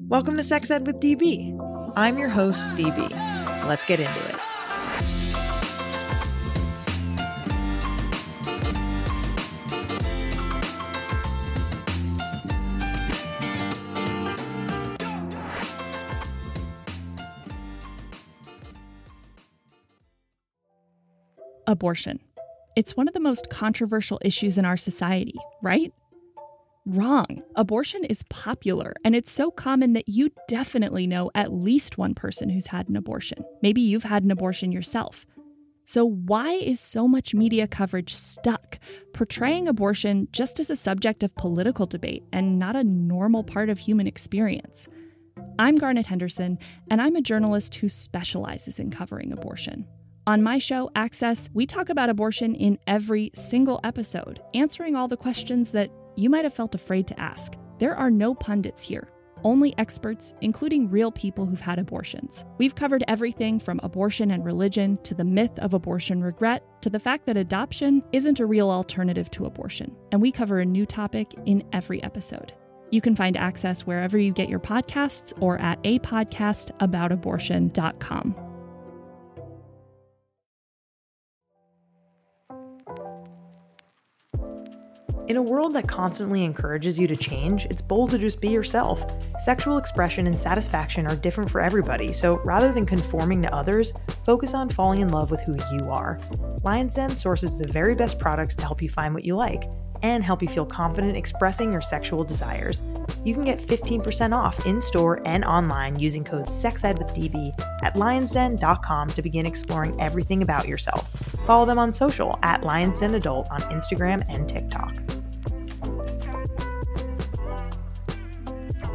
Welcome to Sex Ed with DB. I'm your host, DB. Let's get into it. Abortion. It's one of the most controversial issues in our society, right? Wrong. Abortion is popular, and it's so common that you definitely know at least one person who's had an abortion. Maybe you've had an abortion yourself. So, why is so much media coverage stuck, portraying abortion just as a subject of political debate and not a normal part of human experience? I'm Garnet Henderson, and I'm a journalist who specializes in covering abortion. On my show, Access, we talk about abortion in every single episode, answering all the questions that you might have felt afraid to ask. There are no pundits here, only experts, including real people who've had abortions. We've covered everything from abortion and religion to the myth of abortion regret to the fact that adoption isn't a real alternative to abortion. And we cover a new topic in every episode. You can find access wherever you get your podcasts or at a In a world that constantly encourages you to change, it's bold to just be yourself. Sexual expression and satisfaction are different for everybody, so rather than conforming to others, focus on falling in love with who you are. Lion's Den sources the very best products to help you find what you like and help you feel confident expressing your sexual desires. You can get 15% off in store and online using code SEXEDWITHDB at lionsden.com to begin exploring everything about yourself. Follow them on social at Lions Den Adult on Instagram and TikTok.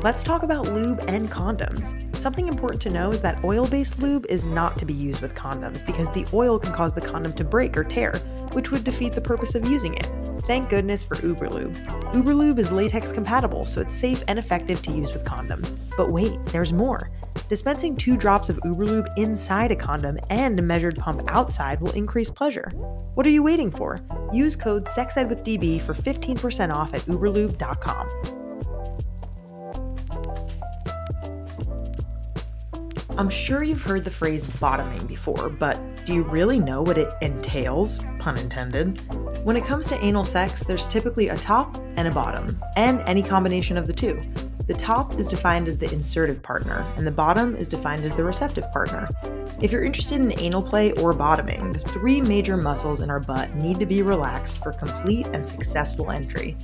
Let's talk about lube and condoms. Something important to know is that oil based lube is not to be used with condoms because the oil can cause the condom to break or tear, which would defeat the purpose of using it. Thank goodness for Uberlube. Uberlube is latex compatible, so it's safe and effective to use with condoms. But wait, there's more. Dispensing two drops of Uberlube inside a condom and a measured pump outside will increase pleasure. What are you waiting for? Use code SEXEDWITHDB for 15% off at uberlube.com. I'm sure you've heard the phrase bottoming before, but do you really know what it entails? Pun intended. When it comes to anal sex, there's typically a top and a bottom, and any combination of the two. The top is defined as the insertive partner, and the bottom is defined as the receptive partner. If you're interested in anal play or bottoming, the three major muscles in our butt need to be relaxed for complete and successful entry.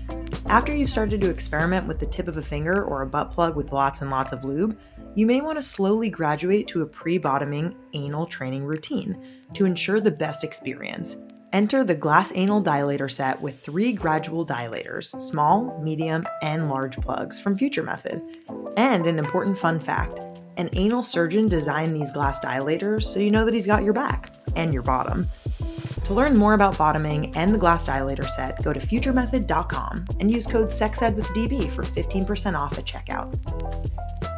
After you've started to experiment with the tip of a finger or a butt plug with lots and lots of lube, you may want to slowly graduate to a pre bottoming anal training routine to ensure the best experience. Enter the glass anal dilator set with three gradual dilators small, medium, and large plugs from Future Method. And an important fun fact an anal surgeon designed these glass dilators so you know that he's got your back and your bottom. To learn more about bottoming and the glass dilator set, go to futuremethod.com and use code SEXEDWITHDB for 15% off at checkout.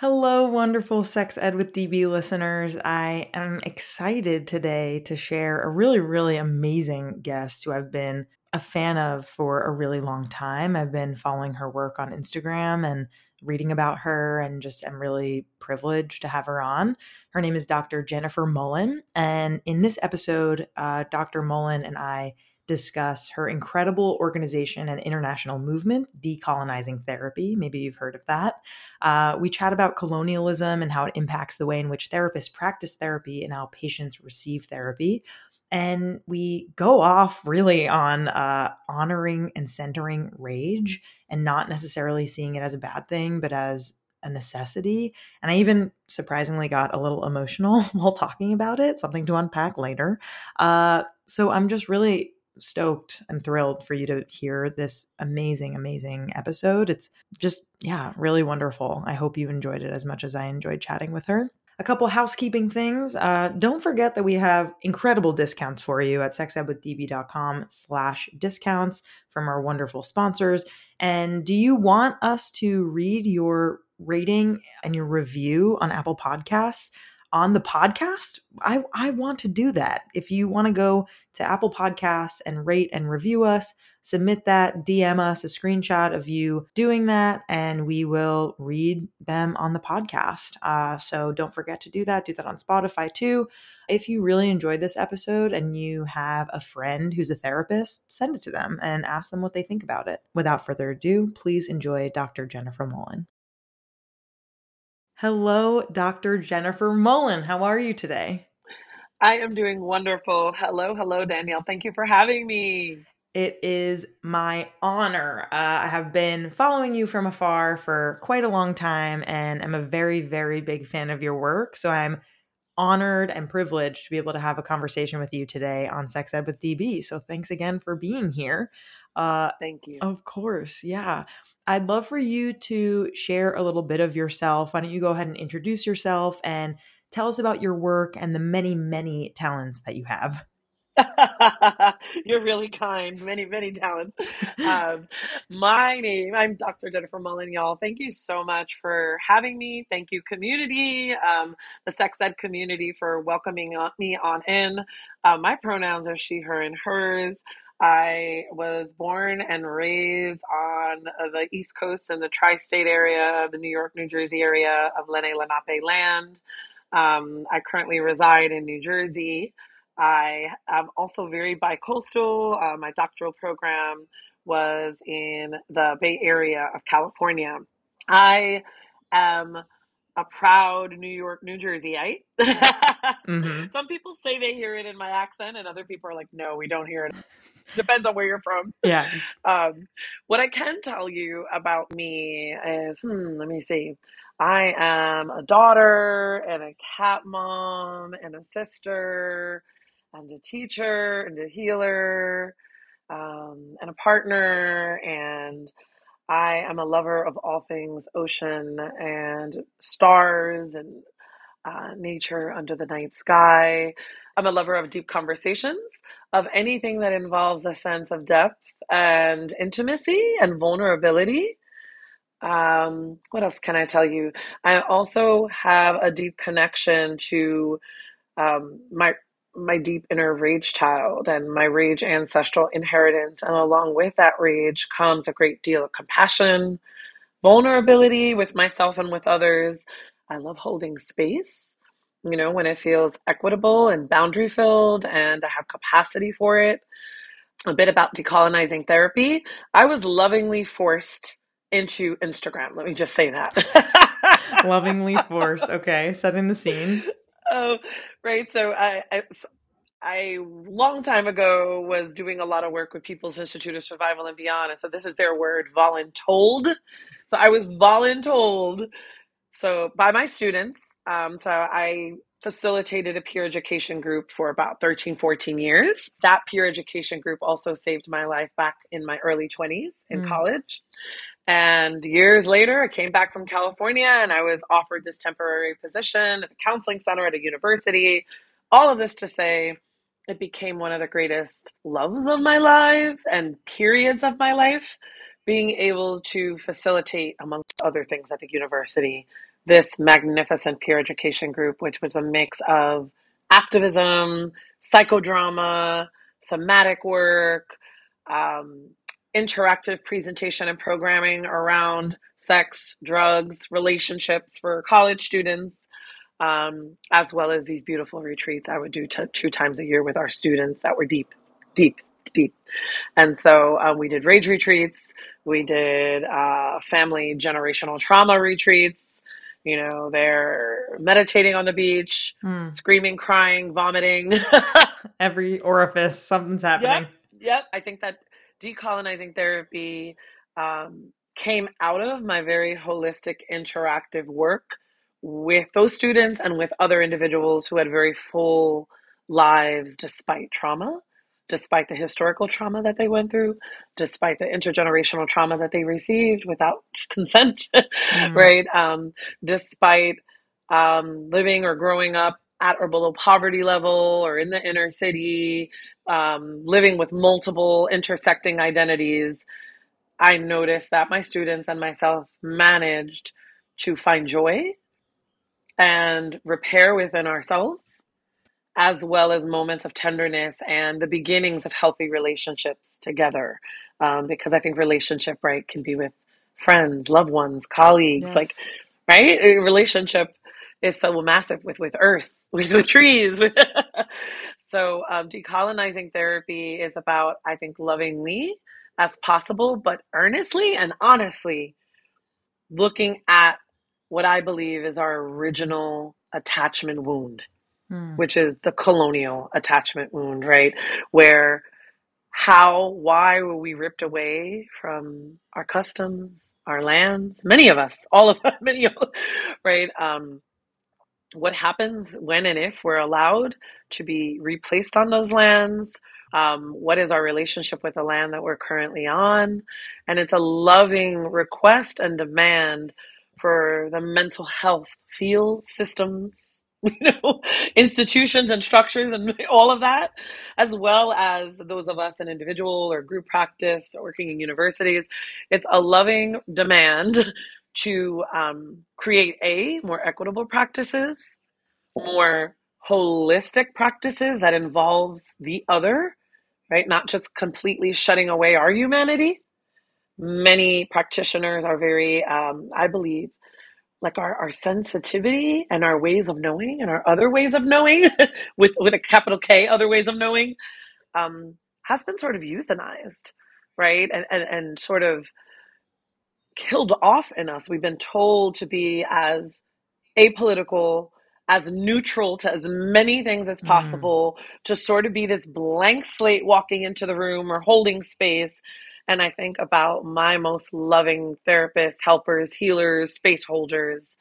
Hello, wonderful Sex Ed with DB listeners. I am excited today to share a really, really amazing guest who I've been a fan of for a really long time. I've been following her work on Instagram and reading about her, and just am really privileged to have her on. Her name is Dr. Jennifer Mullan. And in this episode, uh, Dr. Mullan and I discuss her incredible organization and international movement, Decolonizing Therapy. Maybe you've heard of that. Uh, we chat about colonialism and how it impacts the way in which therapists practice therapy and how patients receive therapy. And we go off really on uh, honoring and centering rage and not necessarily seeing it as a bad thing, but as a necessity. And I even surprisingly got a little emotional while talking about it, something to unpack later. Uh, so I'm just really stoked and thrilled for you to hear this amazing, amazing episode. It's just, yeah, really wonderful. I hope you enjoyed it as much as I enjoyed chatting with her. A couple housekeeping things. Uh, don't forget that we have incredible discounts for you at sexedwithdb.com slash discounts from our wonderful sponsors. And do you want us to read your rating and your review on Apple Podcasts? On the podcast, I, I want to do that. If you want to go to Apple Podcasts and rate and review us, submit that, DM us a screenshot of you doing that, and we will read them on the podcast. Uh, so don't forget to do that. Do that on Spotify too. If you really enjoyed this episode and you have a friend who's a therapist, send it to them and ask them what they think about it. Without further ado, please enjoy Dr. Jennifer Mullan. Hello, Dr. Jennifer Mullan. How are you today? I am doing wonderful. Hello, hello, Danielle. Thank you for having me. It is my honor. Uh, I have been following you from afar for quite a long time, and I'm a very, very big fan of your work. So I'm honored and privileged to be able to have a conversation with you today on Sex Ed with DB. So thanks again for being here. Uh, Thank you. Of course. Yeah. I'd love for you to share a little bit of yourself. Why don't you go ahead and introduce yourself and tell us about your work and the many, many talents that you have? You're really kind. Many, many talents. Um, my name, I'm Dr. Jennifer Mullan, y'all. Thank you so much for having me. Thank you, community, um, the sex ed community, for welcoming me on in. Uh, my pronouns are she, her, and hers. I was born and raised on the East Coast in the tri state area, the New York, New Jersey area of Lenni Lenape land. Um, I currently reside in New Jersey. I am also very bicoastal. Uh, my doctoral program was in the Bay Area of California. I am a proud New York, New Jerseyite. mm-hmm. Some people say they hear it in my accent, and other people are like, no, we don't hear it. Depends on where you're from. Yeah. Um, what I can tell you about me is, hmm, let me see. I am a daughter and a cat mom and a sister and a teacher and a healer um, and a partner and I am a lover of all things ocean and stars and uh, nature under the night sky. I'm a lover of deep conversations, of anything that involves a sense of depth and intimacy and vulnerability. Um, what else can I tell you? I also have a deep connection to um, my my deep inner rage child and my rage ancestral inheritance. And along with that rage comes a great deal of compassion, vulnerability with myself and with others. I love holding space, you know, when it feels equitable and boundary filled and I have capacity for it. A bit about decolonizing therapy. I was lovingly forced into Instagram. Let me just say that. lovingly forced. Okay, setting the scene. Oh, right. So I, I, I long time ago was doing a lot of work with People's Institute of Survival and Beyond, and so this is their word, voluntold. So I was voluntold, so by my students. Um, so I facilitated a peer education group for about 13, 14 years. That peer education group also saved my life back in my early 20s in mm. college. And years later, I came back from California and I was offered this temporary position at the counseling center at a university. All of this to say, it became one of the greatest loves of my life and periods of my life. Being able to facilitate, amongst other things at the university, this magnificent peer education group, which was a mix of activism, psychodrama, somatic work, um, interactive presentation and programming around sex, drugs, relationships for college students, um, as well as these beautiful retreats I would do t- two times a year with our students that were deep, deep, deep. And so um, we did rage retreats, we did uh, family generational trauma retreats. You know, they're meditating on the beach, mm. screaming, crying, vomiting. Every orifice, something's happening. Yep, yep. I think that decolonizing therapy um, came out of my very holistic interactive work with those students and with other individuals who had very full lives despite trauma, despite the historical trauma that they went through, despite the intergenerational trauma that they received without consent, mm. right? Um, despite um, living or growing up at or below poverty level or in the inner city, um, living with multiple intersecting identities, I noticed that my students and myself managed to find joy and repair within ourselves, as well as moments of tenderness and the beginnings of healthy relationships together. Um, because I think relationship, right, can be with friends, loved ones, colleagues, Yes. like, right? A relationship is so massive with with earth, with, with trees. So um, decolonizing therapy is about, I think, lovingly as possible, but earnestly and honestly looking at what I believe is our original attachment wound, Hmm. which is the colonial attachment wound, right? Where how, why were we ripped away from our customs, our lands? Many of us, all of us, many of us, right? Um, what happens when and if we're allowed to be replaced on those lands? Um, what is our relationship with the land that we're currently on? And it's a loving request and demand for the mental health fields, systems, you know, institutions and structures and all of that, as well as those of us in individual or group practice or working in universities. It's a loving demand to um, create a more equitable practices, more holistic practices that involves the other, right? Not just completely shutting away our humanity. Many practitioners are very, um, I believe, like our, our sensitivity and our ways of knowing and our other ways of knowing with with a capital K, other ways of knowing, um, has been sort of euthanized, right? And, and and sort of killed off in us. We've been told to be as apolitical, as neutral to as many things as Mm. possible, to sort of be this blank slate walking into the room or holding space. And I think about my most loving therapists, helpers, healers, space holders.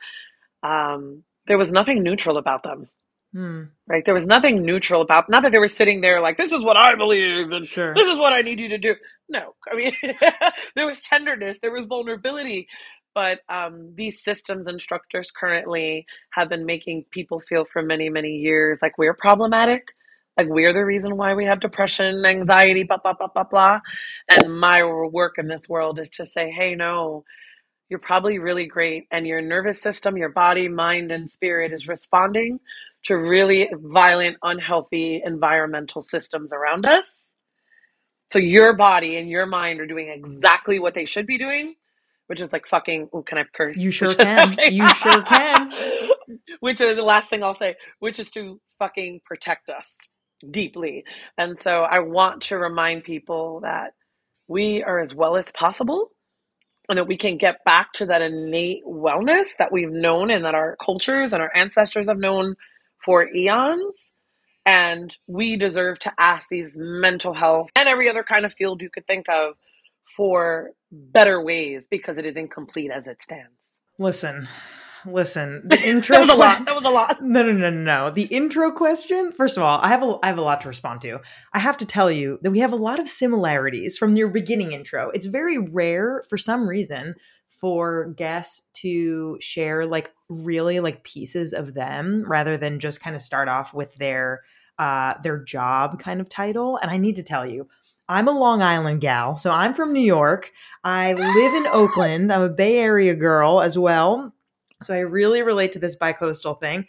Um, there was nothing neutral about them, Hmm. right? There was nothing neutral about, not that they were sitting there like, this is what I believe and Sure. this is what I need you to do. No, I mean, there was tenderness, there was vulnerability, but um, these systems and structures currently have been making people feel for many, many years like we're problematic, like we're the reason why we have depression, anxiety, blah, blah, blah, blah, blah. And my work in this world is to say, hey, no, you're probably really great. And your nervous system, your body, mind, and spirit is responding to really violent, unhealthy environmental systems around us. So your body and your mind are doing exactly what they should be doing, which is like fucking. Oh, can I curse? You sure Which is- can. okay. You sure can. which is the last thing I'll say, which is to fucking protect us deeply. And so I want to remind people that we are as well as possible and that we can get back to that innate wellness that we've known and that our cultures and our ancestors have known for eons. And we deserve to ask these mental health and every other kind of field you could think of for better ways because it is incomplete as it stands. Listen, listen. The intro That was a lot. That was a lot. No, no, no, no, no. The intro question. First of all, I have a I have a lot to respond to. I have to tell you that we have a lot of similarities from your beginning intro. It's very rare for some reason for guests to share like really like pieces of them rather than just kind of start off with their uh their job kind of title. And I need to tell you, I'm a Long Island gal. So I'm from New York. I live in Oakland. I'm a Bay Area girl as well. So I really relate to this bicoastal thing.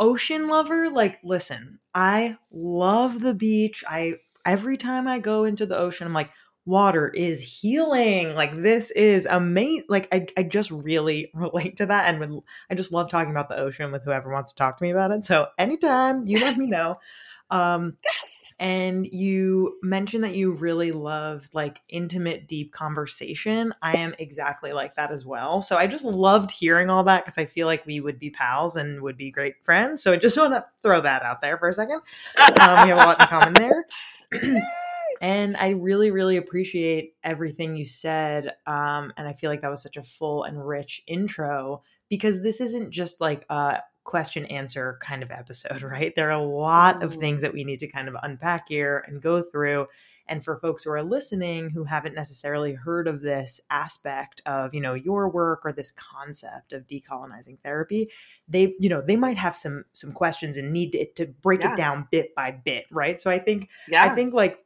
Ocean lover, like listen, I love the beach. I every time I go into the ocean, I'm like, water is healing. Like this is amazing. Like I, I just really relate to that. And would, I just love talking about the ocean with whoever wants to talk to me about it. So anytime you let me know. Um and you mentioned that you really loved like intimate deep conversation i am exactly like that as well so i just loved hearing all that because i feel like we would be pals and would be great friends so i just want to throw that out there for a second um, we have a lot in common there and i really really appreciate everything you said um, and i feel like that was such a full and rich intro because this isn't just like a question answer kind of episode right there are a lot of Mm. things that we need to kind of unpack here and go through and for folks who are listening who haven't necessarily heard of this aspect of you know your work or this concept of decolonizing therapy they you know they might have some some questions and need to, to break Yeah. it down bit by bit right so i think Yeah. I think like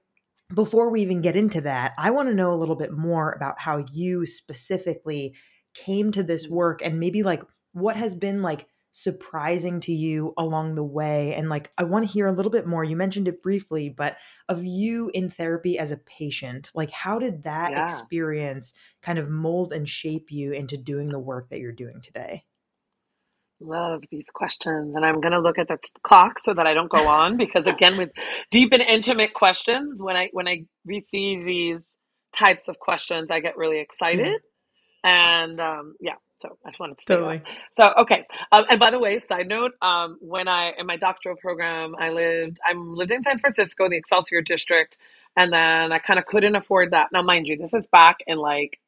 before we even get into that, I want to know a little bit more about how you specifically came to this Mm. work and maybe like what has been like surprising to you along the way? And like, I want to hear a little bit more. You mentioned it briefly, but of you in therapy as a patient, like, how did that Yeah. experience kind of mold and shape you into doing the work that you're doing today? Love these questions. And I'm going to look at the t- clock so that I don't go on because again with deep and intimate questions, when I when I receive these types of questions, I get really excited. And um yeah, so I just wanted to. Totally. So okay. Um, and by the way, side note, um when I in my doctoral program, I lived I'm lived in San Francisco, the Excelsior district, and then I kind of couldn't afford that. Now mind you, this is back in like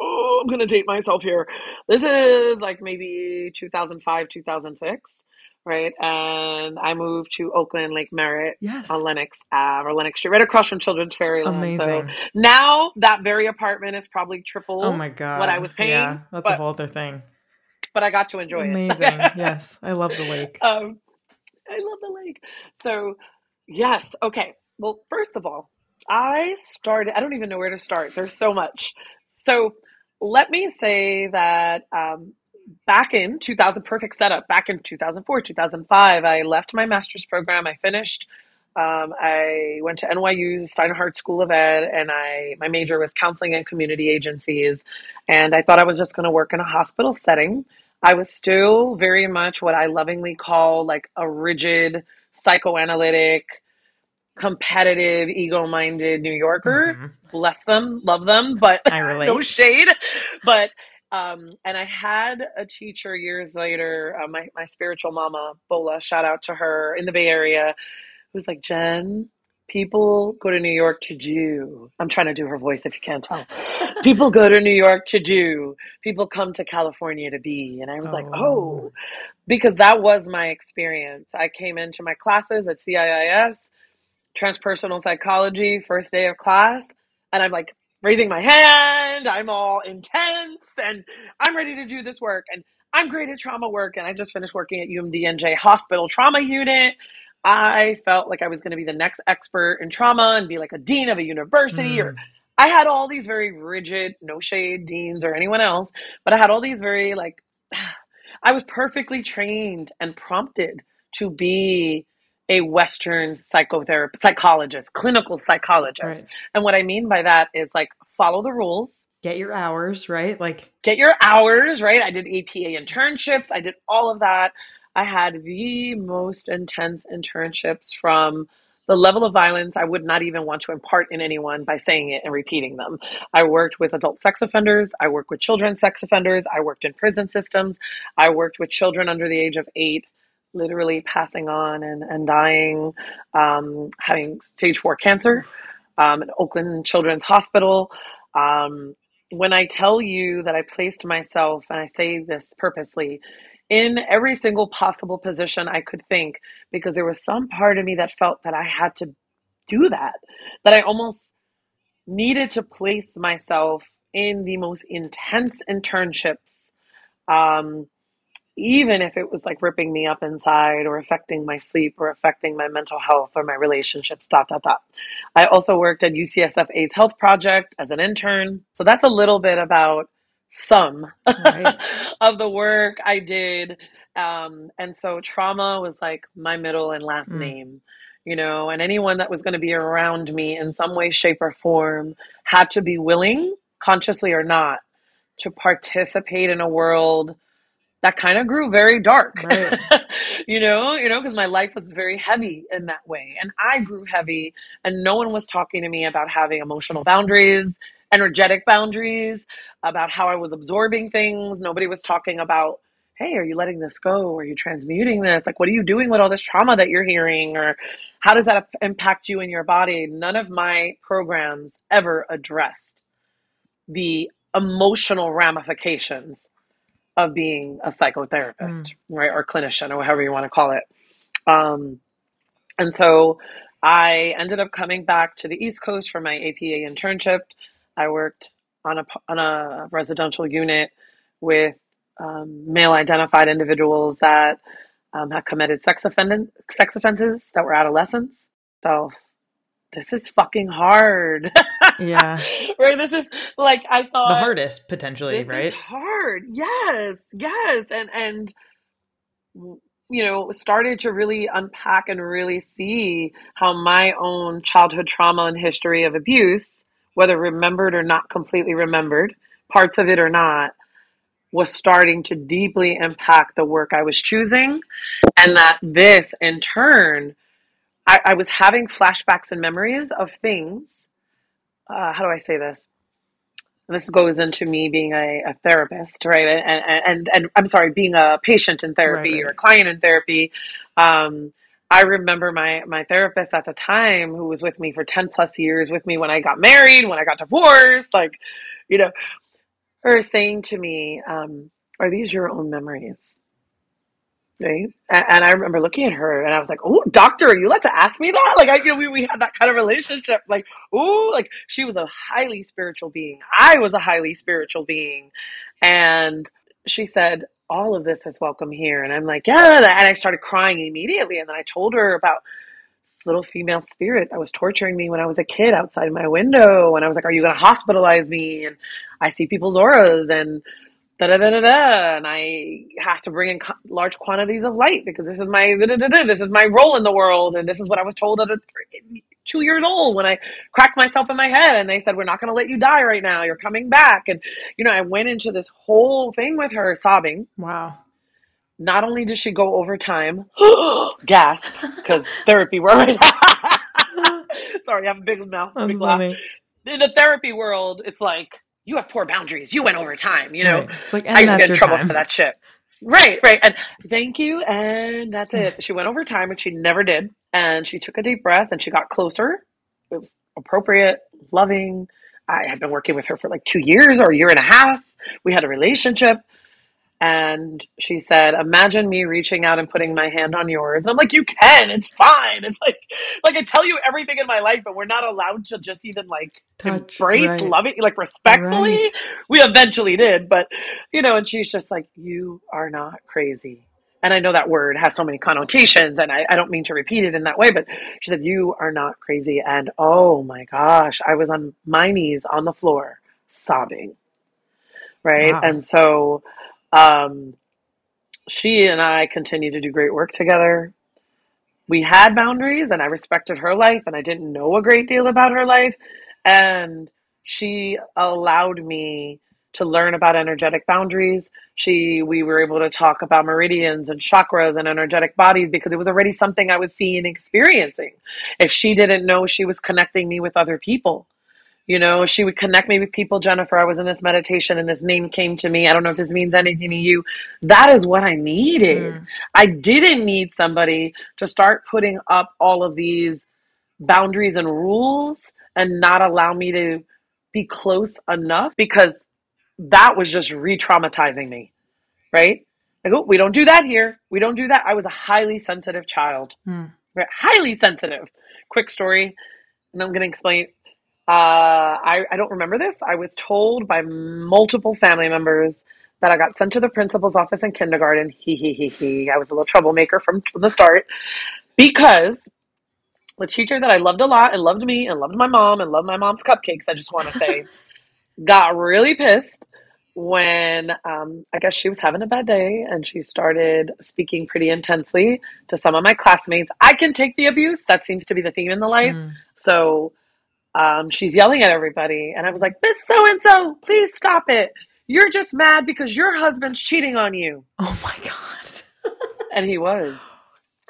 oh, I'm gonna date myself here. This is like maybe 2005, 2006, right? And I moved to Oakland, Lake Merritt Yes. on Lennox Ave or Lennox Street, right across from Children's Fairyland. Amazing. So now that very apartment is probably triple oh my God. what I was paying, Yeah, that's a whole other thing. but I got to enjoy it. Amazing. yes. I love the lake. um, I love the lake. So, yes. Okay. Well, first of all, I started, I don't even know where to start. There's so much. So, let me say that um, back in 2000, perfect setup, back in 2004, 2005, I left my master's program. I finished. Um, I went to NYU Steinhardt School of Ed, and I my major was counseling and community agencies. And I thought I was just going to work in a hospital setting. I was still very much what I lovingly call like a rigid psychoanalytic, competitive, ego-minded New Yorker. Mhm. Bless them, love them, but I relate. no shade. But um, and I had a teacher years later, uh, my my spiritual mama Bola, shout out to her in the Bay Area, who was like, Jen, people go to New York to do. I'm trying to do her voice if you can't tell. people go to New York to do. People come to California to be. And I was like, Oh. oh, because that was my experience. I came into my classes at CIIS, transpersonal psychology, first day of class, and I'm like raising my hand. I'm all intense and I'm ready to do this work. And I'm great at trauma work. And I just finished working at UMDNJ Hospital Trauma Unit. I felt like I was going to be the next expert in trauma and be like a dean of a university or Mm. I had all these very rigid, no shade deans or anyone else, but I had all these very like, I was perfectly trained and prompted to be a Western psychotherapist, psychologist, clinical psychologist. Right. And what I mean by that is like follow the rules, Get your hours, right? Like, get your hours, right? I did APA internships, I did all of that. I had the most intense internships from the level of violence I would not even want to impart in anyone by saying it and repeating them. I worked with adult sex offenders, I worked with children sex offenders, I worked in prison systems, I worked with children under the age of eight, literally passing on and, and dying, um, having stage four cancer um, at Oakland Children's Hospital. Um, when I tell you that I placed myself, and I say this purposely, in every single possible position I could think, because there was some part of me that felt that I had to do that, that I almost needed to place myself in the most intense internships, um, even if it was like ripping me up inside or affecting my sleep or affecting my mental health or my relationships, dot, dot, dot. I also worked at UCSF AIDS Health Project as an intern. So that's a little bit about some Right. of the work I did. Um, and so trauma was like my middle and last Mm. name, you know, and anyone that was going to be around me in some way, shape, or form had to be willing, consciously or not, to participate in a world that kind of grew very dark. Right. you know, you know, because my life was very heavy in that way. And I grew heavy and no one was talking to me about having emotional boundaries, energetic boundaries, about how I was absorbing things. Nobody was talking about, hey, are you letting this go? Are you transmuting this? Like, what are you doing with all this trauma that you're hearing? Or how does that impact you in your body? None of my programs ever addressed the emotional ramifications of being a psychotherapist, right? Or clinician, or however you want to call it. Um, and so I ended up coming back to the East Coast for my APA internship. I worked on a on a residential unit with um, male identified individuals that um, had committed sex offend sex offenses that were adolescents. So this is fucking hard, Yeah. right? This is like I thought the hardest, potentially, this right? is hard. Yes, yes, and and you know, started to really unpack and really see how my own childhood trauma and history of abuse, whether remembered or not completely remembered, parts of it or not, was starting to deeply impact the work I was choosing. And that this, in turn, I, I was having flashbacks and memories of things. Uh, how do I say this? And this goes into me being a, a therapist, right? And, and, and I'm sorry, being a patient in therapy right, right. or a client in therapy. Um, I remember my my therapist at the time who was with me for 10 plus years with me when I got married, when I got divorced, like, you know, her saying to me, um, are these your own memories? Right. And, I remember looking at her and I was like, Oh, doctor, are you allowed to ask me that? Like, I, you know, we, we had that kind of relationship. Like, oh, like she was a highly spiritual being. I was a highly spiritual being. And she said, all of this is welcome here. And I'm like, yeah. And I started crying immediately. And then I told her about this little female spirit that was torturing me when I was a kid outside my window. And I was like, are you going to hospitalize me? And I see people's auras and da da da da da, and I have to bring in co- large quantities of light because this is my this is my role in the world, and this is what I was told at two years old when I cracked myself in my head, and they said we're not going to let you die right now, you're coming back, and you know I went into this whole thing with her sobbing. Wow. Not only did she go over time, gasp, because therapy world. Sorry, I have a big mouth, That's big funny. laugh. In the therapy world, it's like you have poor boundaries. You went over time. You know, right. it's like, I used to get in trouble time. for that shit. Right, right. And thank you. And that's it. She went over time, which she never did. And she took a deep breath and she got closer. It was appropriate, loving. I had been working with her for like two years or a year and a half. We had a relationship. And she said, "Imagine me reaching out and putting my hand on yours." And I'm like, "You can. It's fine. It's like, like I tell you everything in my life, but we're not allowed to just even like Touch, embrace, right. love it, like respectfully. Right. We eventually did, but you know." And she's just like, "You are not crazy." And I know that word has so many connotations, and I, I don't mean to repeat it in that way, but she said, "You are not crazy." And oh my gosh, I was on my knees on the floor, sobbing. Right, wow. and so um, she and I continue to do great work together. We had boundaries, and I respected her life, and I didn't know a great deal about her life. And she allowed me to learn about energetic boundaries. She, we were able to talk about meridians and chakras and energetic bodies because it was already something I was seeing and experiencing. If she didn't know, she was connecting me with other people. You know, she would connect me with people. Jennifer, I was in this meditation and this name came to me. I don't know if this means anything to you. That is what I needed. Mm. I didn't need somebody to start putting up all of these boundaries and rules and not allow me to be close enough because that was just re traumatizing me. Right? Like, oh, we don't do that here. We don't do that. I was a highly sensitive child. Mm. Right? Highly sensitive. Quick story, and I'm going to explain uh, I, I don't remember this. I was told by multiple family members that I got sent to the principal's office in kindergarten. He he he he. I was a little troublemaker from, from the start because the teacher that I loved a lot and loved me and loved my mom and loved my mom's cupcakes, I just want to say, got really pissed when um, I guess she was having a bad day and she started speaking pretty intensely to some of my classmates. I can take the abuse. That seems to be the theme in the life. Mm. So um, she's yelling at everybody. And I was like, Miss So and so, please stop it. You're just mad because your husband's cheating on you. Oh my God. and he was.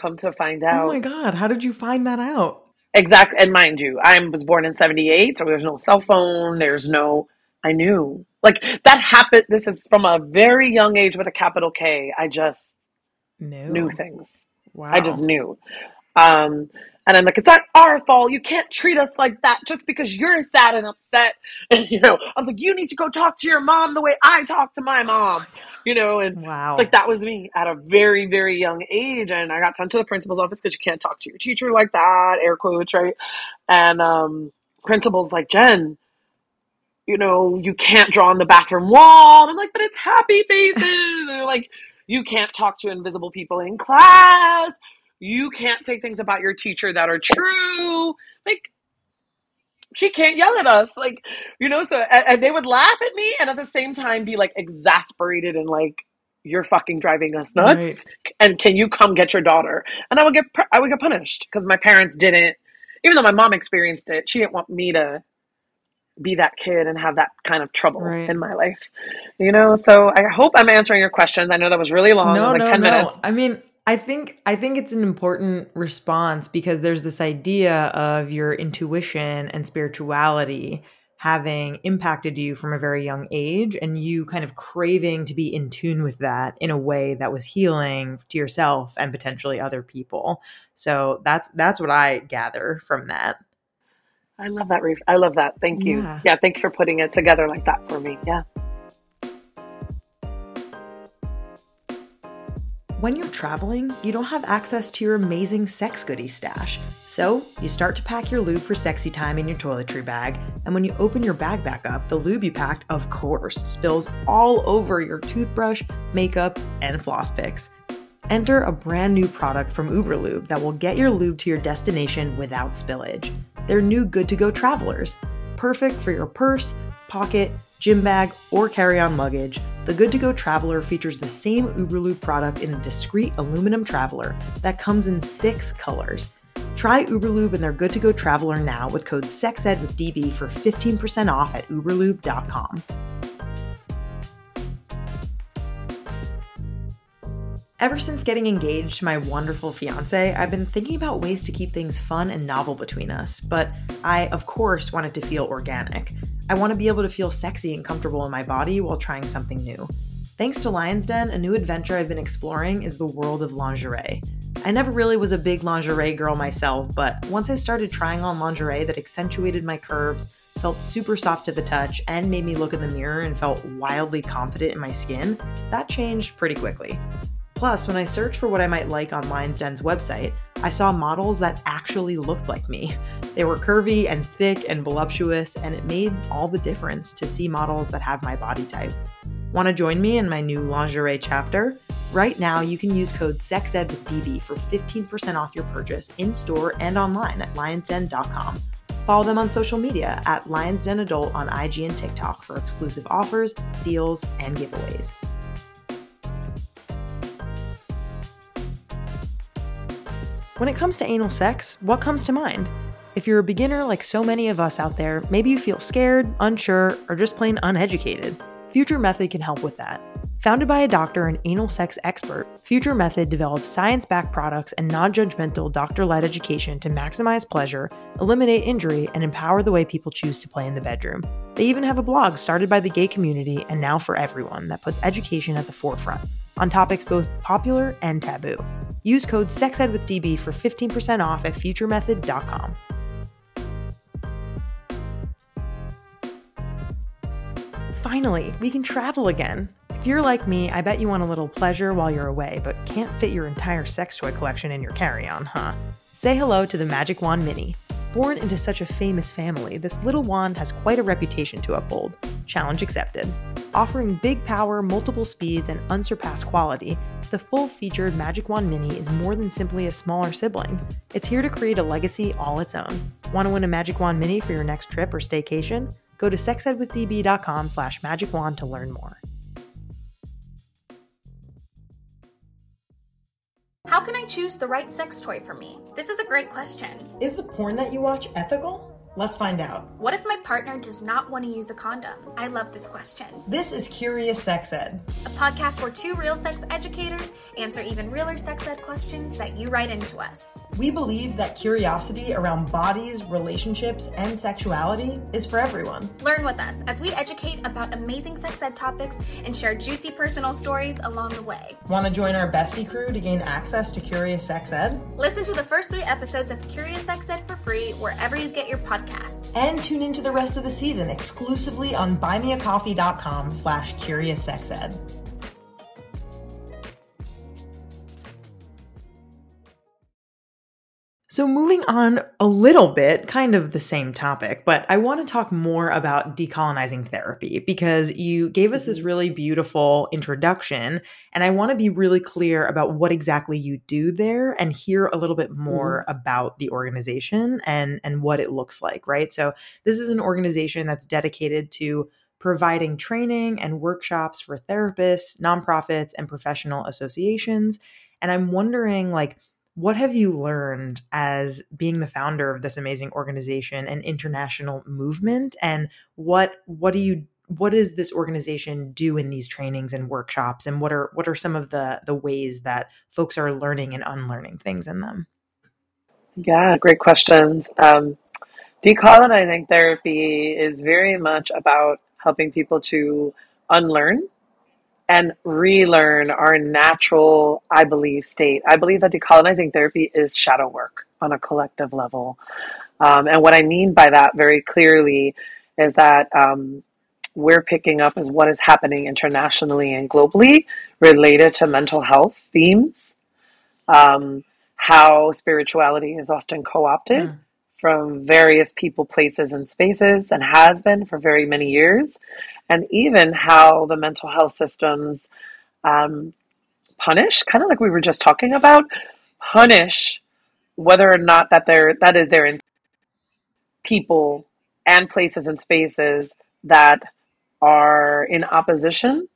Come to find out. Oh my God. How did you find that out? Exactly. And mind you, I was born in 78, so there's no cell phone. There's no, I knew. Like that happened. This is from a very young age with a capital K. I just knew, knew things. Wow. I just knew. Um, and I'm like, it's not our fault. You can't treat us like that just because you're sad and upset. And, you know, I was like, you need to go talk to your mom the way I talk to my mom, you know, and wow. like that was me at a very, very young age. And I got sent to the principal's office because you can't talk to your teacher like that, air quotes, right? And, um, principal's like, Jen, you know, you can't draw on the bathroom wall. And I'm like, but it's happy faces. and they're like, you can't talk to invisible people in class you can't say things about your teacher that are true. Like, she can't yell at us. Like, you know, so, and, and they would laugh at me and at the same time be like exasperated and like you're fucking driving us nuts right. and can you come get your daughter and i would get i would get punished because my parents didn't even though my mom experienced it she didn't want me to be that kid and have that kind of trouble right. in my life you know so i hope i'm answering your questions i know that was really long no, like no, 10 no. minutes i mean I think I think it's an important response because there's this idea of your intuition and spirituality having impacted you from a very young age and you kind of craving to be in tune with that in a way that was healing to yourself and potentially other people. So that's that's what I gather from that. I love that. I love that. Thank you. Yeah. yeah, thanks for putting it together like that for me. Yeah. When you're traveling, you don't have access to your amazing sex goodie stash. So, you start to pack your lube for sexy time in your toiletry bag, and when you open your bag back up, the lube you packed, of course, spills all over your toothbrush, makeup, and floss picks. Enter a brand new product from Uberlube that will get your lube to your destination without spillage. They're new good to go travelers, perfect for your purse, pocket, gym bag, or carry on luggage, the Good to Go Traveler features the same Uberlube product in a discreet aluminum traveler that comes in six colors. Try Uberlube and their Good to Go Traveler now with code SEXED with DB for 15% off at uberlube.com. Ever since getting engaged to my wonderful fiance, I've been thinking about ways to keep things fun and novel between us, but I, of course, want it to feel organic. I want to be able to feel sexy and comfortable in my body while trying something new. Thanks to Lion's Den, a new adventure I've been exploring is the world of lingerie. I never really was a big lingerie girl myself, but once I started trying on lingerie that accentuated my curves, felt super soft to the touch, and made me look in the mirror and felt wildly confident in my skin, that changed pretty quickly. Plus, when I searched for what I might like on Lion's Den's website, I saw models that actually looked like me. They were curvy and thick and voluptuous, and it made all the difference to see models that have my body type. Want to join me in my new lingerie chapter? Right now, you can use code SEXED with DB for 15% off your purchase in store and online at lionsden.com. Follow them on social media at Lions Den Adult on IG and TikTok for exclusive offers, deals, and giveaways. When it comes to anal sex, what comes to mind? If you're a beginner like so many of us out there, maybe you feel scared, unsure, or just plain uneducated. Future Method can help with that. Founded by a doctor and anal sex expert, Future Method develops science backed products and non judgmental doctor led education to maximize pleasure, eliminate injury, and empower the way people choose to play in the bedroom. They even have a blog started by the gay community and now for everyone that puts education at the forefront on topics both popular and taboo. Use code SEXEDWithDB for 15% off at futuremethod.com. Finally, we can travel again. If you're like me, I bet you want a little pleasure while you're away, but can't fit your entire sex toy collection in your carry on, huh? Say hello to the Magic Wand Mini. Born into such a famous family, this little wand has quite a reputation to uphold. Challenge accepted. Offering big power, multiple speeds, and unsurpassed quality, the full featured Magic Wand Mini is more than simply a smaller sibling. It's here to create a legacy all its own. Want to win a Magic Wand Mini for your next trip or staycation? Go to sexedwithdb.com slash magicwand to learn more. How can I choose the right sex toy for me? This is a great question. Is the porn that you watch ethical? Let's find out. What if my partner does not want to use a condom? I love this question. This is Curious Sex Ed, a podcast where two real sex educators answer even realer sex ed questions that you write into us. We believe that curiosity around bodies, relationships, and sexuality is for everyone. Learn with us as we educate about amazing sex ed topics and share juicy personal stories along the way. Want to join our bestie crew to gain access to Curious Sex Ed? Listen to the first three episodes of Curious Sex Ed for free wherever you get your podcast. And tune into the rest of the season exclusively on buymeacoffee.com slash curious So, moving on a little bit, kind of the same topic, but I want to talk more about decolonizing therapy because you gave us this mm-hmm. really beautiful introduction. And I want to be really clear about what exactly you do there and hear a little bit more mm-hmm. about the organization and, and what it looks like, right? So, this is an organization that's dedicated to providing training and workshops for therapists, nonprofits, and professional associations. And I'm wondering, like, what have you learned as being the founder of this amazing organization and international movement? And what what do you what does this organization do in these trainings and workshops? And what are what are some of the the ways that folks are learning and unlearning things in them? Yeah, great questions. Um, decolonizing therapy is very much about helping people to unlearn and relearn our natural, I believe, state. I believe that decolonizing therapy is shadow work on a collective level. Um, and what I mean by that very clearly is that um, we're picking up is what is happening internationally and globally related to mental health themes, um, how spirituality is often co opted. Mm. From various people, places, and spaces, and has been for very many years and even how the mental health systems um, punish, kind of like we were just talking about, punish whether or not that they're that is their in- people and places and spaces that are in opposition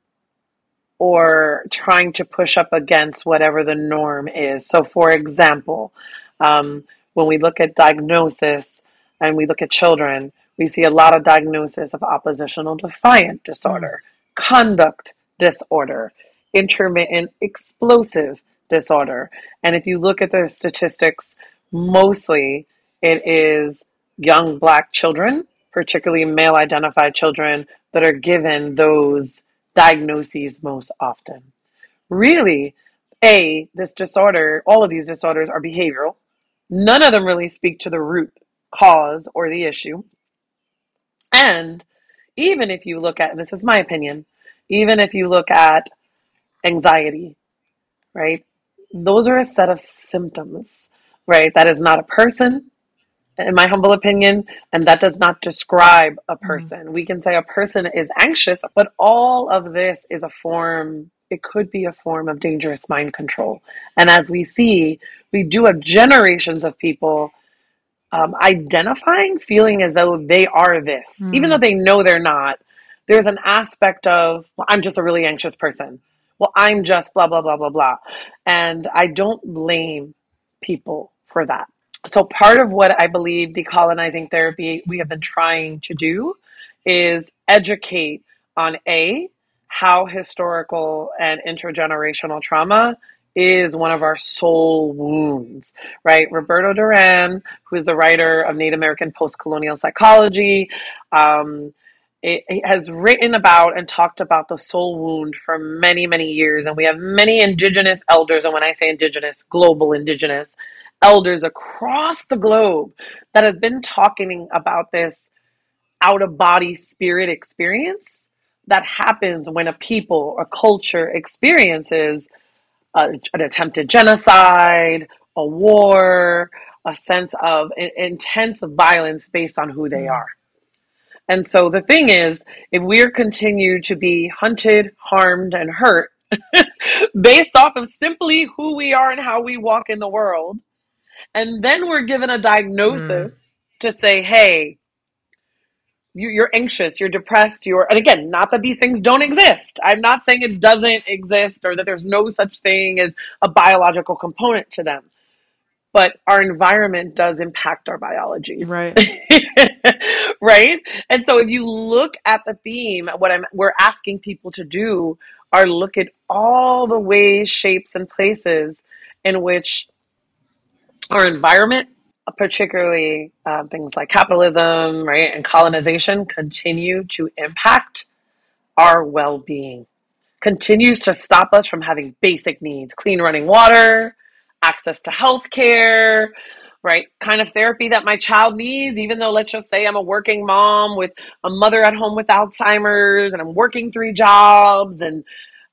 or trying to push up against whatever the norm is. So, for example, um, when we look at diagnosis and we look at children, we see a lot of diagnosis of oppositional defiant disorder, mm. conduct disorder, intermittent explosive disorder. And if you look at the statistics, mostly it is young black children, particularly male identified children, that are given those diagnoses most often. Really, A, this disorder, all of these disorders are behavioral. None of them really speak to the root cause or the issue. And even if you look at, and this is my opinion, even if you look at anxiety, right? Those are a set of symptoms, right? That is not a person, in my humble opinion, and that does not describe a mm-hmm. person. Mm-hmm. We can say a person is anxious, but all of this is a form, it could be a form of dangerous mind control. And as we see, we do have generations of people um, identifying, feeling as though they are this, mm. even though they know they're not. There's an aspect of, well, I'm just a really anxious person. Well, I'm just blah, blah, blah, blah, blah. And I don't blame people for that. So, part of what I believe decolonizing therapy we have been trying to do is educate on A, how historical and intergenerational trauma is one of our soul wounds, right? Roberto Duran, who is the writer of Native American post colonial psychology, um, it, it has written about and talked about the soul wound for many, many years. And we have many indigenous elders, and when I say indigenous, global indigenous elders across the globe that have been talking about this out of body spirit experience that happens when a people or culture experiences an attempted genocide, a war, a sense of intense violence based on who they mm. are. And so the thing is, if we're continued to be hunted, harmed, and hurt based off of simply who we are and how we walk in the world, and then we're given a diagnosis mm. to say, hey, you, are anxious, you're depressed, you're, and again, not that these things don't exist. I'm not saying it doesn't exist or that there's no such thing as a biological component to them. But our environment does impact our biology. Right. right? And so if you look at the theme, what I'm we're asking people to do are look at all the ways, shapes, and places in which our environment particularly um, things like capitalism, right, and colonization continue to impact our well being, continues to stop us from having basic needs clean running water, access to health care, right, kind of therapy that my child needs, even though let's just say I'm a working mom with a mother at home with Alzheimer's and I'm working three jobs and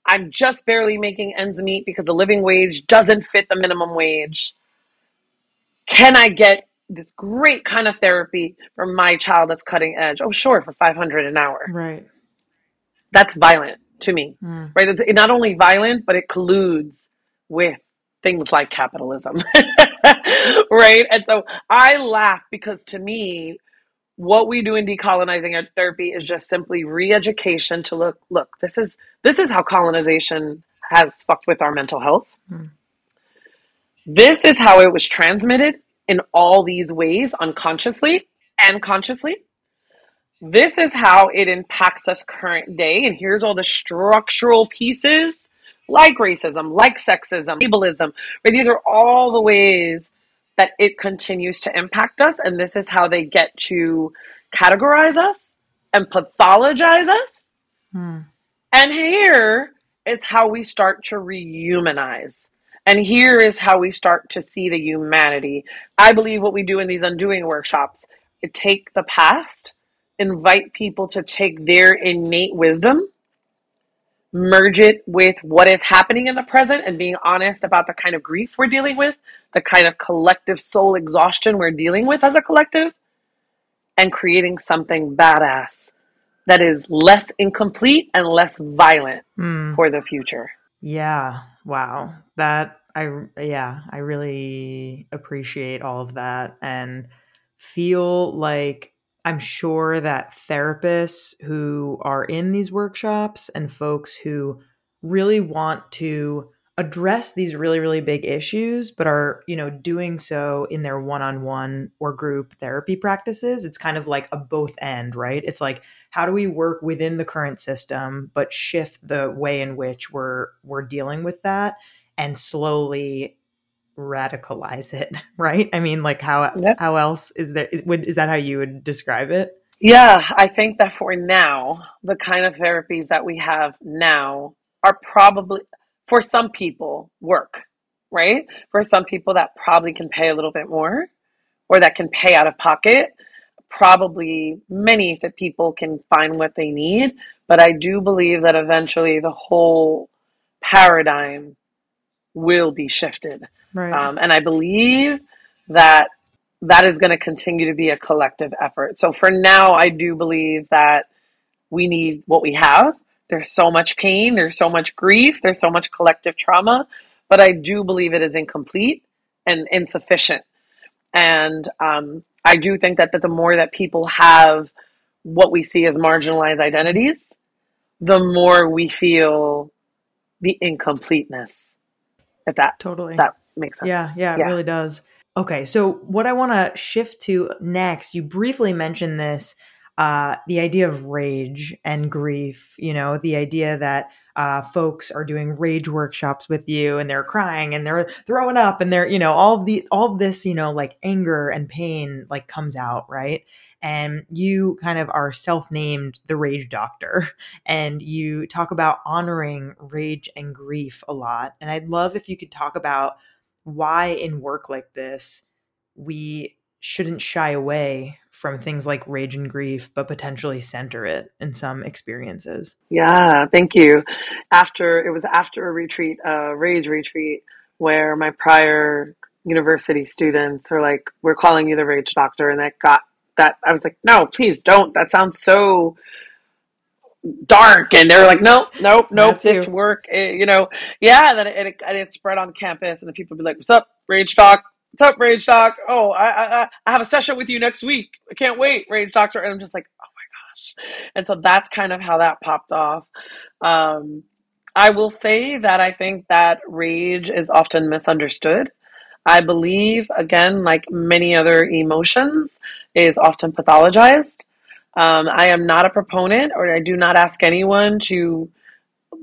I'm just barely making ends meet because the living wage doesn't fit the minimum wage can I get this great kind of therapy for my child that's cutting edge? Oh, sure, for 500 an hour. Right. That's violent to me, mm. right? It's not only violent, but it colludes with things like capitalism, right? And so I laugh because to me, what we do in decolonizing our therapy is just simply re-education to look look this is this is how colonization has fucked with our mental health hmm. This is how it was transmitted in all these ways unconsciously and consciously this is how it impacts us current day and here's all the structural pieces like racism like sexism ableism right these are all the ways that it continues to impact us. And this is how they get to categorize us and pathologize us. Hmm. And here is how we start to rehumanize. And here is how we start to see the humanity. I believe what we do in these undoing workshops, it take the past, invite people to take their innate wisdom merge it with what is happening in the present and being honest about the kind of grief we're dealing with, the kind of collective soul exhaustion we're dealing with as a collective, and creating something badass that is less incomplete and less violent mm. for the future. Yeah. Wow. That I yeah, I really appreciate all of that and feel like I'm sure that therapists who are in these workshops and folks who really want to address these really really big issues but are you know doing so in their one-on-one or group therapy practices it's kind of like a both end right it's like how do we work within the current system but shift the way in which we're we're dealing with that and slowly radicalize it, right? I mean, like how yep. how else is there? Is, would, is that how you would describe it? Yeah, I think that for now, the kind of therapies that we have now are probably for some people work, right? For some people that probably can pay a little bit more or that can pay out of pocket. Probably many that people can find what they need, but I do believe that eventually the whole paradigm will be shifted. Right. Um, and I believe that that is going to continue to be a collective effort. So for now, I do believe that we need what we have. There's so much pain, there's so much grief, there's so much collective trauma, but I do believe it is incomplete and insufficient. And um, I do think that, that the more that people have what we see as marginalized identities, the more we feel the incompleteness if that totally that makes sense. Yeah, yeah, yeah. it really does. Okay, so what I want to shift to next, you briefly mentioned this, uh, the idea of rage and grief. You know, the idea that uh, folks are doing rage workshops with you and they're crying and they're throwing up and they're you know all the all this you know like anger and pain like comes out right? And you kind of are self-named the rage doctor and you talk about honoring rage and grief a lot. And i'd love if you could talk about why in work like this we shouldn't shy away from things like rage and grief but potentially center it in some experiences yeah thank you after it was after a retreat a rage retreat where my prior university students were like we're calling you the rage doctor and that got that I was like, no, please don't. That sounds so dark. And they're like, nope, nope, nope. This work, eh, you know, yeah. and Then it, it, it spread on campus, and the people would be like, "What's up, Rage Doc? What's up, Rage Doc? Oh, I, I I have a session with you next week. I can't wait, Rage Doctor." And I'm just like, oh my gosh. And so that's kind of how that popped off. Um, I will say that I think that rage is often misunderstood. I believe, again, like many other emotions, is often pathologized. Um, I am not a proponent, or I do not ask anyone to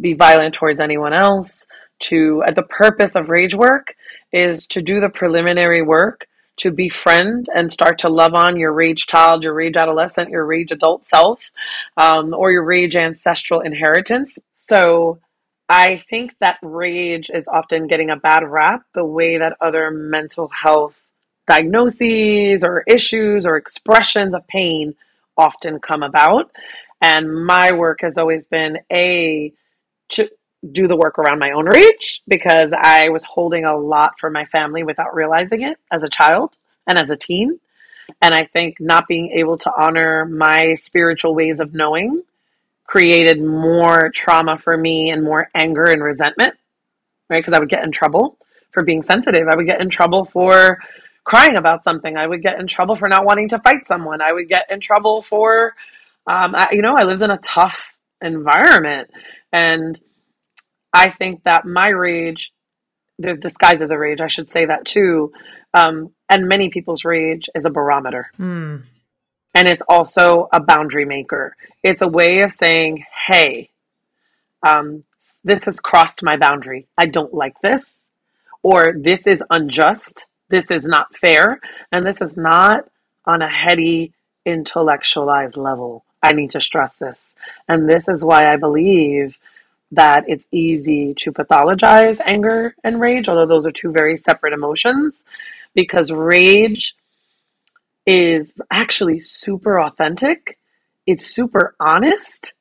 be violent towards anyone else. To uh, the purpose of rage work is to do the preliminary work to befriend and start to love on your rage child, your rage adolescent, your rage adult self, um, or your rage ancestral inheritance. So I think that rage is often getting a bad rap the way that other mental health diagnoses or issues or expressions of pain often come about. And my work has always been a to do the work around my own reach because I was holding a lot for my family without realizing it as a child and as a teen. And I think not being able to honor my spiritual ways of knowing created more trauma for me and more anger and resentment, right? Because I would get in trouble for being sensitive. I would get in trouble for crying about something. I would get in trouble for not wanting to fight someone. I would get in trouble for, um, I, you know, I lived in a tough environment. And I think that my rage, there's disguises of rage, I should say that too. Um, and many people's rage is a barometer. Hmm. And it's also a boundary maker. It's a way of saying, hey, um, this has crossed my boundary. I don't like this. Or this is unjust. This is not fair. And this is not on a heady, intellectualized level. I need to stress this. And this is why I believe that it's easy to pathologize anger and rage, although those are two very separate emotions, because rage is actually super authentic. It's super honest.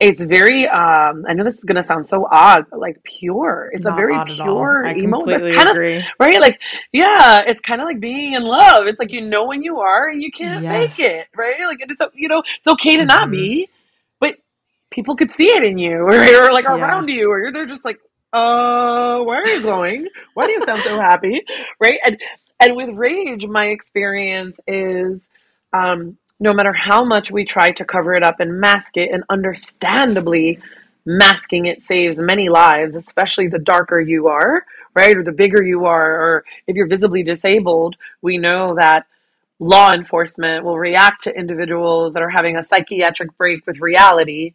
It's very um I know this is gonna sound so odd, but like pure. It's Not a very odd at all. pure I emo. completely That's kind of right? Like, yeah, it's kind of like being in love. It's like you know when you are and you can't Yes. fake it, right? Like it's you know it's okay to not Mhm. be, people could see it in you, or, or like Yeah. around you, or they're just like, uh, why are you glowing? Why do you sound so happy, right? And and with rage, my experience is, um, no matter how much we try to cover it up and mask it, and understandably, masking it saves many lives, especially the darker you are, right, or the bigger you are, or if you're visibly disabled, we know that law enforcement will react to individuals that are having a psychiatric break with reality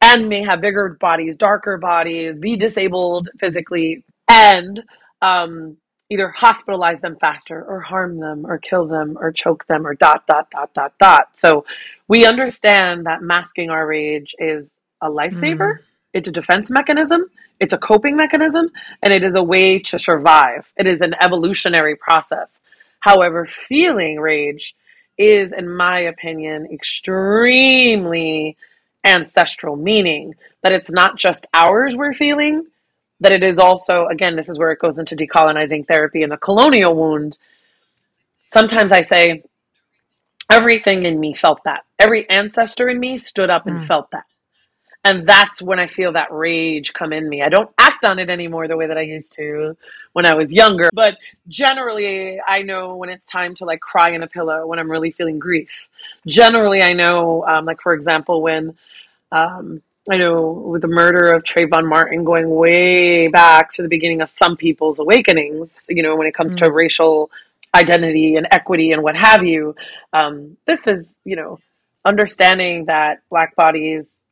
and may have bigger bodies, darker bodies, be disabled physically, and um, either hospitalize them faster or harm them or kill them or choke them or dot, dot, dot, dot, dot. So we understand that masking our rage is a lifesaver, it's a defense mechanism, it's a coping mechanism, and it is a way to survive. It is an evolutionary process. However, feeling rage is, in my opinion, extremely ancestral, meaning that it's not just ours we're feeling, that it is also, again, this is where it goes into decolonizing therapy and the colonial wound. Sometimes I say, everything in me felt that. Every ancestor in me stood up and Mm. felt that. And that's when I feel that rage come in me. I don't act on it anymore the way that I used to when I was younger. But generally, I know when it's time to like cry in a pillow when I'm really feeling grief. Generally, I know, um, like, for example, when um, I know with the murder of Trayvon Martin going way back to the beginning of some people's awakenings, you know, when it comes to racial identity and equity and what have you, um, this is, you know, understanding that black bodies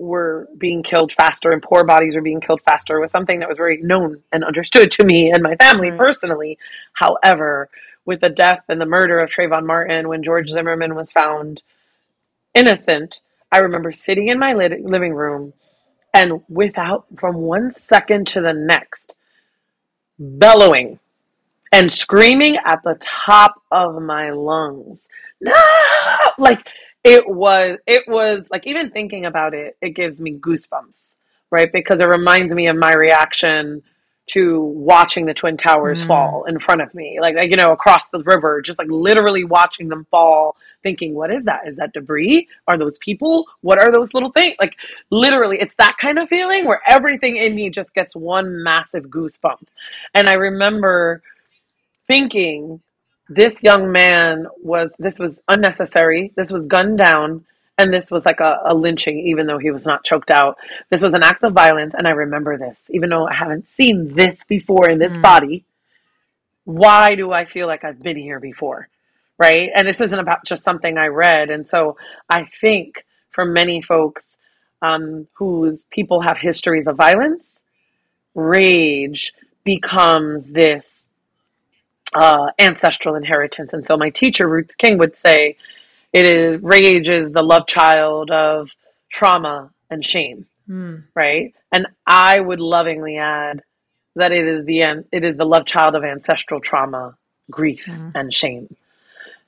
were being killed faster and poor bodies were being killed faster was something that was very known and understood to me and my family Right. personally. However, with the death and the murder of Trayvon Martin, when George mm-hmm. Zimmerman was found innocent, I remember sitting in my lit- living room and without, from one second to the next, bellowing and screaming at the top of my lungs. No! Like it was it was like even thinking about it, it gives me goosebumps, right? Because it reminds me of my reaction to watching the twin towers Mm. fall in front of me, like, like you know, across the river, just like literally watching them fall, thinking, "What is that? Is that debris? Are those people? What are those little things?" Like literally, it's that kind of feeling where everything in me just gets one massive goosebump. And I remember thinking this young man was this was unnecessary. This was gunned down and this was like a, a lynching even though he was not choked out. This was an act of violence and i remember this even though i haven't seen this before in this Mm. body why do i feel like i've been here before right? And this isn't about just something i read. And so i think for many folks um, whose people have histories of violence rage becomes this uh, ancestral inheritance. And so my teacher, Ruth King, would say it is rage is the love child of trauma and shame, Hmm. right? And I would lovingly add that it is the it is the love child of ancestral trauma, grief, Mhm. and shame.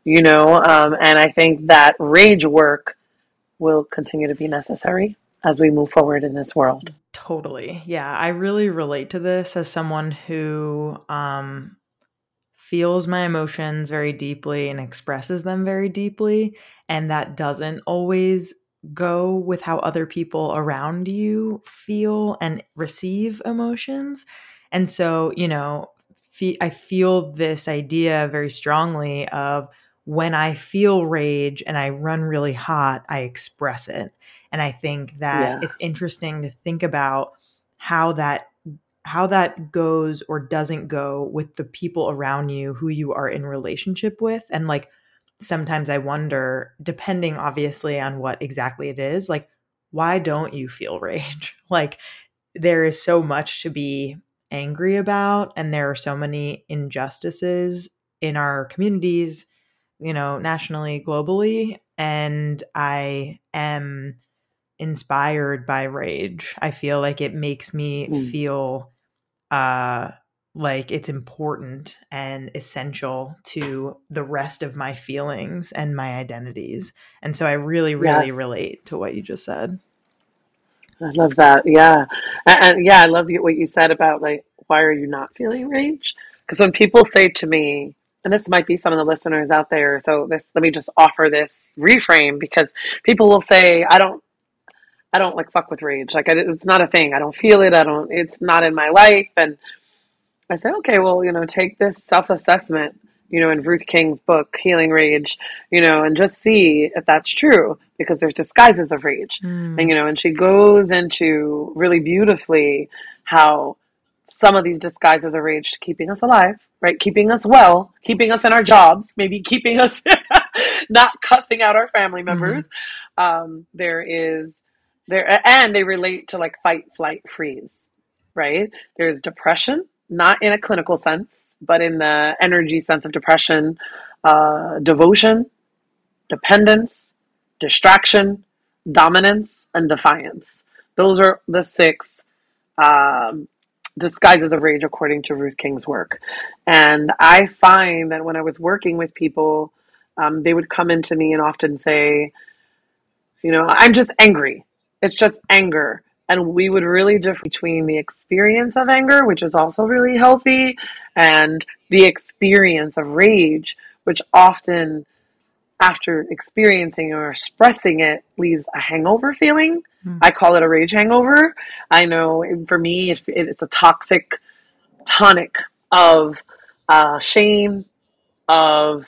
You know, um, and I think that rage work will continue to be necessary as we move forward in this world. Totally. Yeah, I really relate to this as someone who um feels my emotions very deeply and expresses them very deeply and that doesn't always go with how other people around you feel and receive emotions. And so, you know, fe- I feel this idea very strongly of when I feel rage and I run really hot, I express it. And I think that yeah. it's interesting to think about how that how that goes or doesn't go with the people around you who you are in relationship with. And like sometimes I wonder depending obviously on what exactly it is like why don't you feel rage? Like there is so much to be angry about and there are so many injustices in our communities you know nationally globally and i am inspired by rage. I feel like it makes me mm. feel uh like it's important and essential to the rest of my feelings and my identities and so i really really yes. relate to what you just said I love that. Yeah. And, and yeah, I love what you said about like, why are you not feeling rage? Because when people say to me, and this might be some of the listeners out there, so this, let me just offer this reframe because people will say, I don't, I don't like fuck with rage. Like, I, it's not a thing. I don't feel it. I don't, it's not in my life. And I say, okay, well, you know, take this self assessment you know, in Ruth King's book, Healing Rage, you know, and just see if that's true because there's disguises of rage. Mm. And, you know, and she goes into really beautifully how some of these disguises of rage keeping us alive, right? Keeping us well, keeping us in our jobs, maybe keeping us not cussing out our family members. Mm-hmm. Um, there is there, and they relate to like fight, flight, freeze, right? There's depression, not in a clinical sense but in the energy sense of depression, uh, devotion, dependence, distraction, dominance, and defiance. Those are the six um, disguises of rage according to Ruth King's work. And I find that when I was working with people, um, they would come into me and often say, you know, I'm just angry. It's just anger and we would really differ between the experience of anger, which is also really healthy, and the experience of rage, which often, after experiencing or expressing it, leaves a hangover feeling. Mm. I call it a rage hangover. I know for me, it's a toxic tonic of uh, shame, of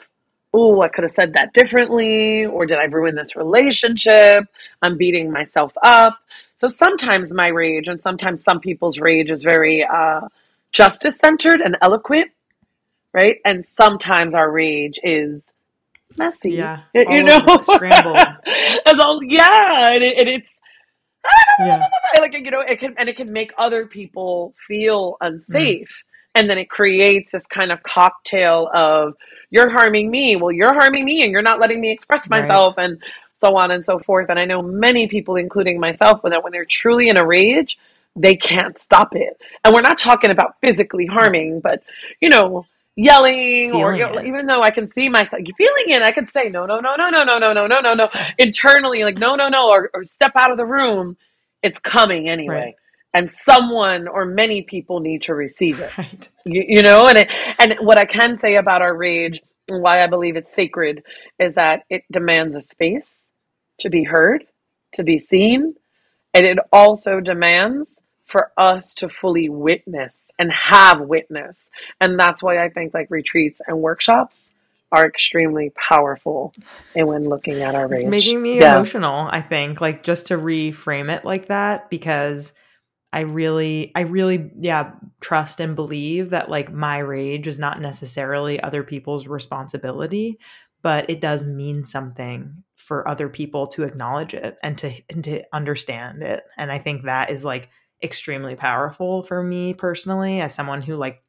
oh, I could have said that differently, or did I ruin this relationship? I'm beating myself up. So sometimes my rage, and sometimes some people's rage, is very uh, justice centered and eloquent, right? And sometimes our rage is messy. Yeah, you know, scrambled. As all, yeah, and, it, and it's yeah. like you know, it can and it can make other people feel unsafe. Mm. And then it creates this kind of cocktail of you're harming me. Well, you're harming me, and you're not letting me express myself. Right. And so on and so forth. And I know many people, including myself, when, when they're truly in a rage, they can't stop it. And we're not talking about physically harming, mm. but, you know, yelling feeling or you know, even though I can see myself feeling it, I can say, no, no, no, no, no, no, no, no, no, no, no, internally, like, no, no, no, or, or step out of the room. It's coming anyway. Right. And someone or many people need to receive it. Right. You, you know, and it, and what I can say about our rage, and why I believe it's sacred, is that it demands a space to be heard, to be seen, and it also demands for us to fully witness and have witness. And that's why I think like retreats and workshops are extremely powerful and when looking at our rage. It's making me yeah. emotional, I think, like just to reframe it like that because I really I really yeah, trust and believe that like my rage is not necessarily other people's responsibility, but it does mean something for other people to acknowledge it and to and to understand it. And i think that is like extremely powerful for me personally as someone who like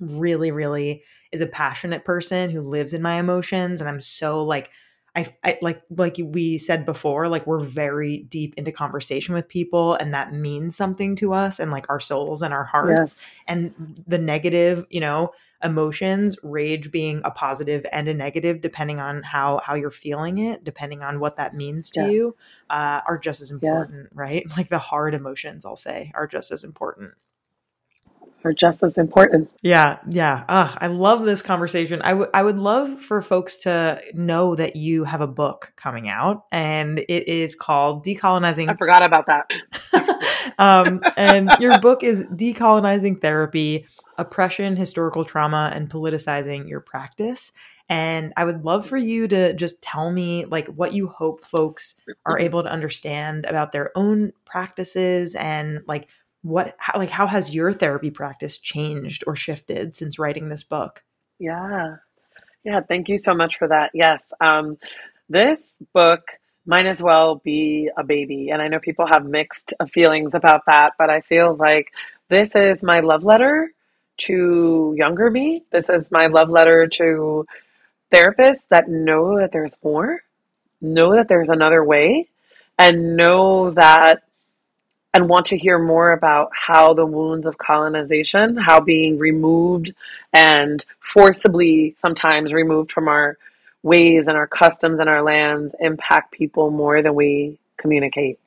really really is a passionate person who lives in my emotions. And i'm so like I, I, like like we said before like we're very deep into conversation with people and that means something to us and like our souls and our hearts and the negative you know emotions rage being a positive and a negative depending on how how you're feeling it depending on what that means to yeah. you uh, are just as important yeah. right like the hard emotions i'll say are just as important are just as important. Yeah, yeah. Uh, I love this conversation. I, w- I would love for folks to know that you have a book coming out, and it is called Decolonizing. I forgot about that. um, and your book is Decolonizing Therapy oppression, historical trauma, and politicizing your practice. And I would love for you to just tell me like what you hope folks are able to understand about their own practices and like what how, like how has your therapy practice changed or shifted since writing this book? Yeah. Yeah, thank you so much for that. Yes. Um, this book might as well be a baby. And I know people have mixed feelings about that, but I feel like this is my love letter to younger me. This is my love letter to therapists that know that there's more, know that there's another way, and know that and want to hear more about how the wounds of colonization, how being removed and forcibly sometimes removed from our ways and our customs and our lands impact people more than we communicate.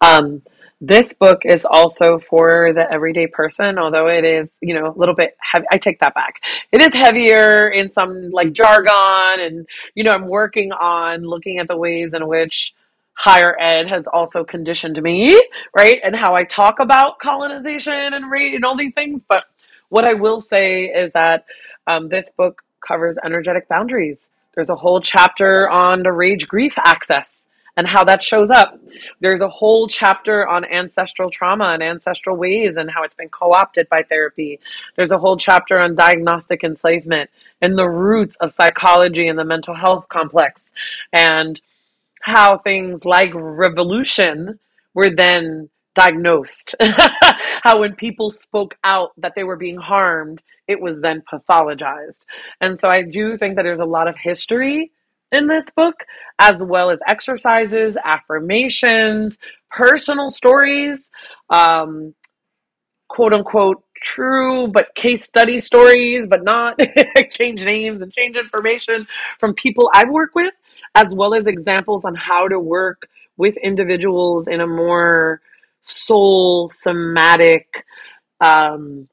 Um, this book is also for the everyday person, although it is, you know, a little bit heavy. I take that back. It is heavier in some like jargon, and, you know, I'm working on looking at the ways in which higher ed has also conditioned me, right? And how I talk about colonization and and all these things. But what I will say is that um, this book covers energetic boundaries. There's a whole chapter on the rage grief access and how that shows up. There's a whole chapter on ancestral trauma and ancestral ways and how it's been co opted by therapy. There's a whole chapter on diagnostic enslavement and the roots of psychology and the mental health complex and how things like revolution were then diagnosed. how when people spoke out that they were being harmed, it was then pathologized. And so I do think that there's a lot of history in this book, as well as exercises, affirmations, personal stories, um, quote unquote true but case study stories, but not change names and change information from people I've worked with, as well as examples on how to work with individuals in a more soul somatic um,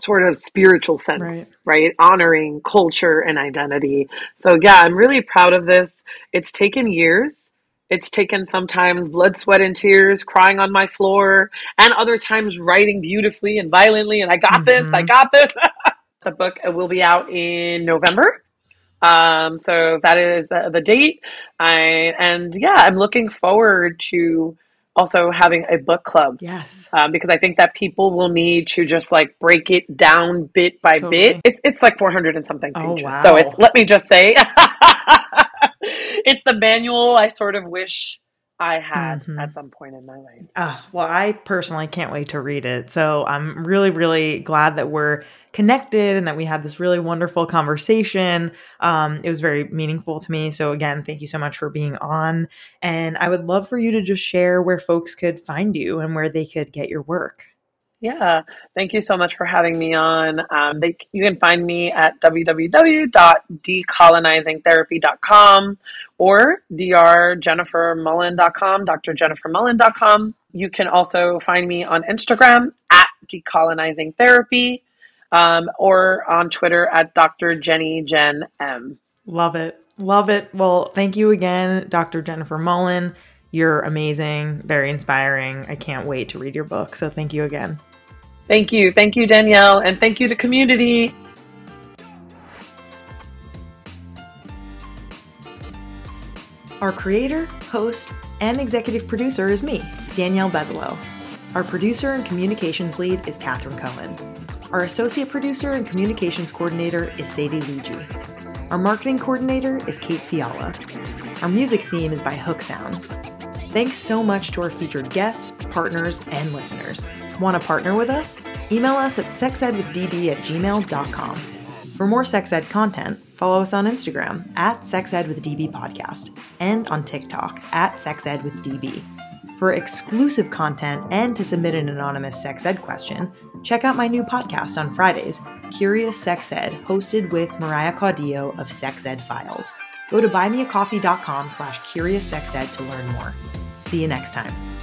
sort of spiritual sense, right. right. Honoring culture and identity. So, yeah, I'm really proud of this. It's taken years. It's taken sometimes blood, sweat, and tears, crying on my floor, and other times writing beautifully and violently. And I got mm-hmm. this, I mm-hmm. got this. the book will be out in November. Um, so that is the, the date. I and yeah, I'm looking forward to also having a book club. Yes. Um, because I think that people will need to just like break it down bit by totally. bit. It's, it's like 400 and something oh, pages. Oh, wow. So it's, let me just say, it's the manual I sort of wish I had mm-hmm. at some point in my life. Uh, well, I personally can't wait to read it. So I'm really, really glad that we're connected and that we had this really wonderful conversation. Um, it was very meaningful to me. So, again, thank you so much for being on. And I would love for you to just share where folks could find you and where they could get your work. Yeah, thank you so much for having me on. Um, they, you can find me at www.decolonizingtherapy.com or drjennifermullan.com, drjennifermullan.com. You can also find me on Instagram at decolonizingtherapy um, or on Twitter at Dr. Jenny Jen M. Love it. Love it. Well, thank you again, Dr. Jennifer Mullan. You're amazing, very inspiring. I can't wait to read your book. So thank you again. Thank you. Thank you, Danielle. And thank you to community. Our creator, host, and executive producer is me, Danielle Bezalel. Our producer and communications lead is Katherine Cohen. Our associate producer and communications coordinator is Sadie Luigi. Our marketing coordinator is Kate Fiala. Our music theme is by Hook Sounds. Thanks so much to our featured guests, partners, and listeners. Want to partner with us? Email us at sexedwithdb at gmail.com. For more sex ed content, follow us on Instagram at sexedwithdb podcast and on TikTok at sexedwithdb. For exclusive content and to submit an anonymous sex ed question, check out my new podcast on Fridays, Curious Sex Ed, hosted with Mariah Caudillo of Sex Ed Files. Go to buymeacoffee.com slash curioussexed to learn more. See you next time.